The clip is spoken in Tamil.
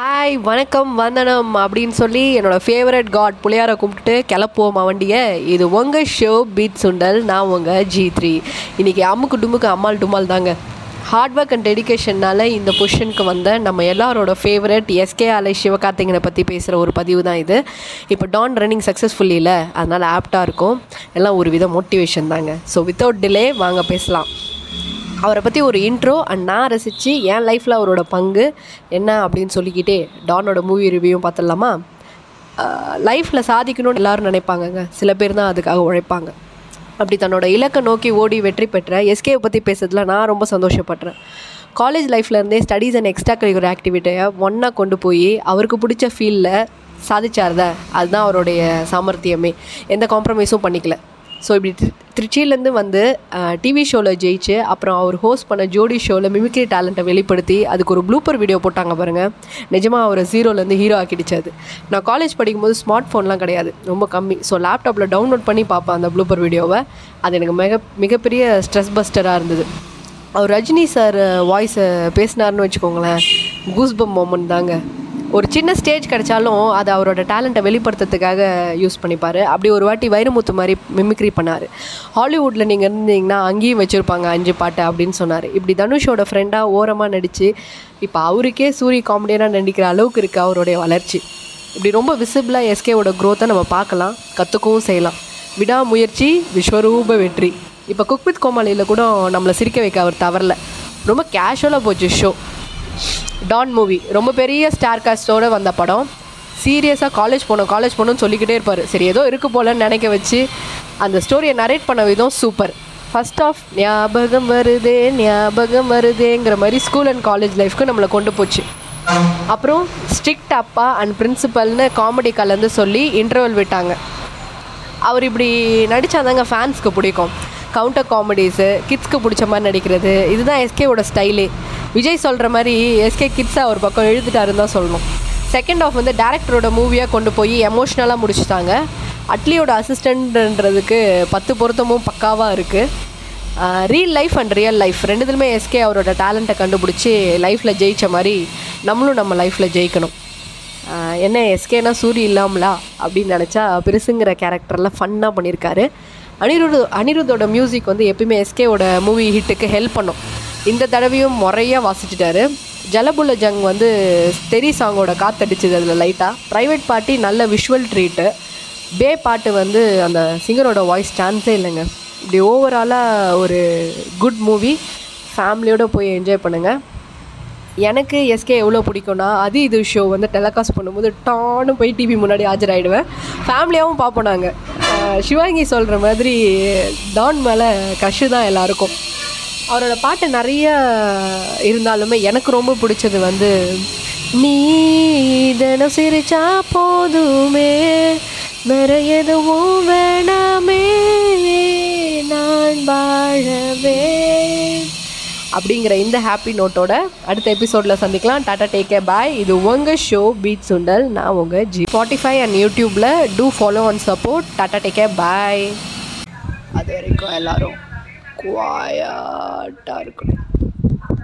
ஹாய் வணக்கம் வந்தனம் அப்படின்னு சொல்லி என்னோடய ஃபேவரட் காட் புளியாரை கும்பிட்டுட்டு கிளப்புவோம் வண்டியை. இது உங்கள் ஷோ பீட் சுண்டல். நான் உங்கள் ஜி த்ரீ இன்றைக்கி அம்முக்கு டுமுக்கு அம்மாள் டுமால் தாங்க. ஹார்ட் ஒர்க் அண்ட் டெடிகேஷனால் இந்த பொஷனுக்கு வந்த நம்ம எல்லாரோட ஃபேவரட் எஸ்கே அலை சிவகார்த்திகனை பற்றி பேசுகிற ஒரு பதிவு தான் இது. இப்போ டான் ரன்னிங் சக்ஸஸ்ஃபுல்லி இல்லை. அதனால் ஆப்டாக இருக்கும். எல்லாம் ஒரு வித மோட்டிவேஷன் தாங்க. ஸோ வித்தவுட் டிலே வாங்க பேசலாம். அவரை பற்றி ஒரு இன்ட்ரோ அண்ட் நான் ரசித்து என் லைஃப்பில் அவரோட பங்கு என்ன அப்படின்னு சொல்லிக்கிட்டே டானோட மூவி ரிவ்யூவும் பார்த்துடலாமா? லைஃப்பில் சாதிக்கணும்னு எல்லாரும் நினைப்பாங்கங்க. சில பேர் தான் அதுக்காக உழைப்பாங்க. அப்படி தன்னோட இலக்கை நோக்கி ஓடி வெற்றி பெற்ற எஸ்கேவை பற்றி பேசுறதுல நான் ரொம்ப சந்தோஷப்படுறேன். காலேஜ் லைஃப்லேருந்தே ஸ்டடீஸ் அண்ட் எக்ஸ்ட்ரா கரிக்குலர் ஆக்டிவிட்டியை ஒன்றா கொண்டு போய் அவருக்கு பிடிச்ச ஃபீல்டில் சாதிச்சார்த அதுதான் அவருடைய சாமர்த்தியமே. எந்த காம்ப்ரமைஸும் பண்ணிக்கல. ஸோ இப்படி திருச்சியிலேருந்து வந்து டிவி ஷோவில் ஜெயிச்சு அப்புறம் அவர் ஹோஸ்ட் பண்ண ஜோடி ஷோவில் மிமிக்ரி டேலண்ட்டை வெளிப்படுத்தி அதுக்கு ஒரு ப்ளூப்பர் வீடியோ போட்டாங்க பாருங்கள் நிஜமாக அவர் ஜீரோலேருந்து ஹீரோ ஆக்கிடுச்சு அது. நான் காலேஜ் படிக்கும்போது ஸ்மார்ட் ஃபோன்லாம் கிடையாது. ரொம்ப கம்மி. ஸோ லேப்டாப்பில் டவுன்லோட் பண்ணி பார்ப்பேன் அந்த ப்ளூப்பர் வீடியோவை அது எனக்கு மிக மிகப்பெரிய ஸ்ட்ரெஸ் பஸ்டராக இருந்தது. அவர் ரஜினி சார் வாய்ஸை பேசினார்னு வச்சுக்கோங்களேன். கூஸ்பம் மோமெண்ட் தாங்க. ஒரு சின்ன ஸ்டேஜ் கிடைச்சாலும் அது அவரோட டேலண்ட்டை வெளிப்படுத்துறதுக்காக யூஸ் பண்ணிப்பார். அப்படி ஒரு வாட்டி வைரமுத்து மாதிரி மிமிக்ரி பண்ணார். ஹாலிவுட்டில் நீங்கள் இருந்தீங்கன்னா அங்கேயும் வச்சுருப்பாங்க அஞ்சு பாட்டு அப்படின்னு சொன்னார். இப்படி தனுஷோட ஃப்ரெண்டாக ஓரமாக நடித்து இப்போ அவருக்கே சூரிய காமெடியனாக நடிக்கிற அளவுக்கு இருக்குது அவருடைய வளர்ச்சி. இப்படி ரொம்ப விசிபிளாக எஸ்கேவோட க்ரோத்தை நம்ம பார்க்கலாம் கற்றுக்கவும் செய்யலாம். விடாமுயற்சி விஸ்வரூப வெற்றி. இப்போ குக்வித் கோமாளியில் கூட நம்மளை சிரிக்க வைக்க அவர் தவறல. ரொம்ப கேஷுவலாக போச்சு ஷோ டான் மூவி ரொம்ப பெரிய ஸ்டார் காஸ்டோடு வந்த படம். சீரியஸாக காலேஜ் போகணும் காலேஜ் போகணும்னு சொல்லிக்கிட்டே இருப்பார். சரி ஏதோ இருக்கு போலன்னு நினைக்க வச்சு அந்த ஸ்டோரியை நரேட் பண்ண விதம் சூப்பர் ஃபஸ்ட் ஆஃப் ஞாபகம் வருதே ஞாபகம் வருதேங்கிற மாதிரி ஸ்கூல் அண்ட் காலேஜ் லைஃப்க்கு நம்மளை கொண்டு போச்சு. அப்புறம் ஸ்ட்ரிக்ட் அப்பா அண்ட் பிரின்சிபல்னு காமெடி கலந்து சொல்லி இன்டர்வல் விட்டாங்க. அவர் இப்படி நடித்தாதாங்க ஃபேன்ஸ்க்கு பிடிக்கும். கவுண்டர் காமெடிஸு கிட்ஸ்க்கு பிடிச்ச மாதிரி நடிக்கிறது. இதுதான் எஸ்கேவோட ஸ்டைலே விஜய் சொல்கிற மாதிரி எஸ்கே கிட்ஸாக ஒரு பக்கம் எழுதிட்டாருன்னு தான் சொல்லணும். செகண்ட் ஆஃப் வந்து டேரக்டரோட மூவியாக கொண்டு போய் எமோஷ்னலாக முடிச்சுட்டாங்க. அட்லியோட அசிஸ்டண்ட்ன்றதுக்கு பத்து பொருத்தமும் பக்காவாக இருக்குது reel life and real life ரெண்டுத்துலையுமே S K அவரோட டேலண்ட்டை கண்டுபிடிச்சி லைஃப்பில் ஜெயித்த மாதிரி நம்மளும் நம்ம லைஃப்பில் ஜெயிக்கணும். என்ன எஸ்கேனா சூரி இல்லாமலா? அப்படின்னு நினச்சா பெருசுங்கிற கேரக்டரில் ஃபன்னாக பண்ணியிருக்காரு அனிருத் அனிருத்தோட மியூசிக் வந்து எப்பயுமே எஸ்கேவோட மூவி ஹிட்டுக்கு ஹெல்ப் பண்ணும். இந்த தடவையும் முறையாக வாசிச்சிட்டாரு. ஜலபுல ஜங் வந்து தெரி சாங்கோட காத்தடிச்சது அதில் லைட்டாக ப்ரைவேட் பார்ட்டி நல்ல விஷுவல் ட்ரீட்டு பே பாட்டு வந்து அந்த சிங்கரோட வாய்ஸ் சான்ஸே இல்லைங்க. இப்படி ஓவராலாக ஒரு குட் மூவி ஃபேமிலியோடு போய் என்ஜாய் பண்ணுங்கள் எனக்கு எஸ்கே எவ்வளோ பிடிக்கும்னா அது இது ஷோ வந்து டெலகாஸ்ட் பண்ணும்போது டான்னு போய் டிவி முன்னாடி ஆஜராகிடுவேன் ஃபேமிலியாகவும் பார்ப்போம் நாங்கள் சிவாங்கி சொல்கிற மாதிரி டான் மேலே கஷ்டு தான் எல்லாருக்கும். அவரோட பாட்டு நிறைய இருந்தாலுமே எனக்கு ரொம்ப பிடிச்சது வந்து நீ தினம் சிரிச்சா போதுமே வேற எதுவும் வேணாமே நான் வாழவே. அப்படிங்கிற இந்த ஹாப்பி நோட்டோட அடுத்த எபிசோடில் சந்திக்கலாம். டாடா டேக் கே பாய் இது உங்கள் ஷோ பீட் சுண்டல் நான் உங்கள் ஜி ஸ்பாட்டிஃபை அண்ட் யூடியூப்பில் do follow and support tata take care bye அது வரைக்கும் எல்லோரும் குவாயாட்டாக இருக்கணும்